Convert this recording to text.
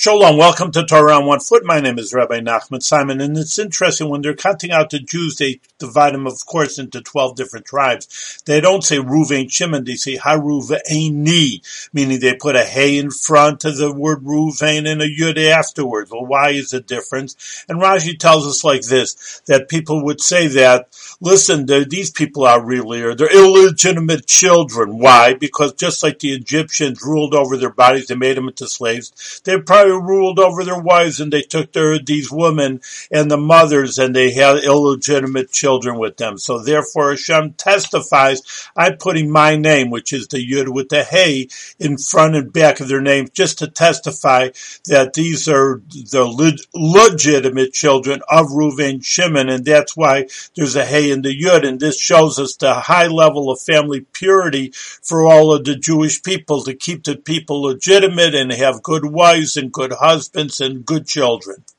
Shalom, welcome to Torah on One Foot. My name is Rabbi Nachman Simon, and it's interesting when they're counting out the Jews, they divide them, of course, into 12 different tribes. They don't say Ruvain Shimon, they say Haruvaini, meaning they put a hay in front of the word Ruvain and a Yud afterwards. Well, why is the difference? And Rashi tells us like this, that people would say that, listen, these people are really, or they're illegitimate children. Why? Because just like the Egyptians ruled over their bodies, they made them into slaves, they probably ruled over their wives and they took their, these women and the mothers and they had illegitimate children with them. So therefore Hashem testifies, I'm putting my name, which is the Yud with the Hay, in front and back of their names just to testify that these are the legitimate children of Reuven Shimon and that's why there's a Hay in the Yud and this shows us the high level of family purity for all of the Jewish people to keep the people legitimate and have good wives and good husbands and good children.